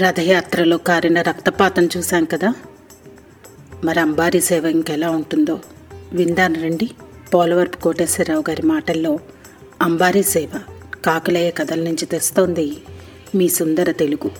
రథయాత్రలో కారిన రక్తపాతం చూశాం కదా? మరి అంబారీ సేవ ఇంకెలా ఉంటుందో? విందాను రండి. పోలవరపు కోటేశ్వరరావు గారి మాటల్లో అంబారీ సేవ కాకులయ్య కథల నుంచి తెస్తోంది మీ సుందర తెలుగు.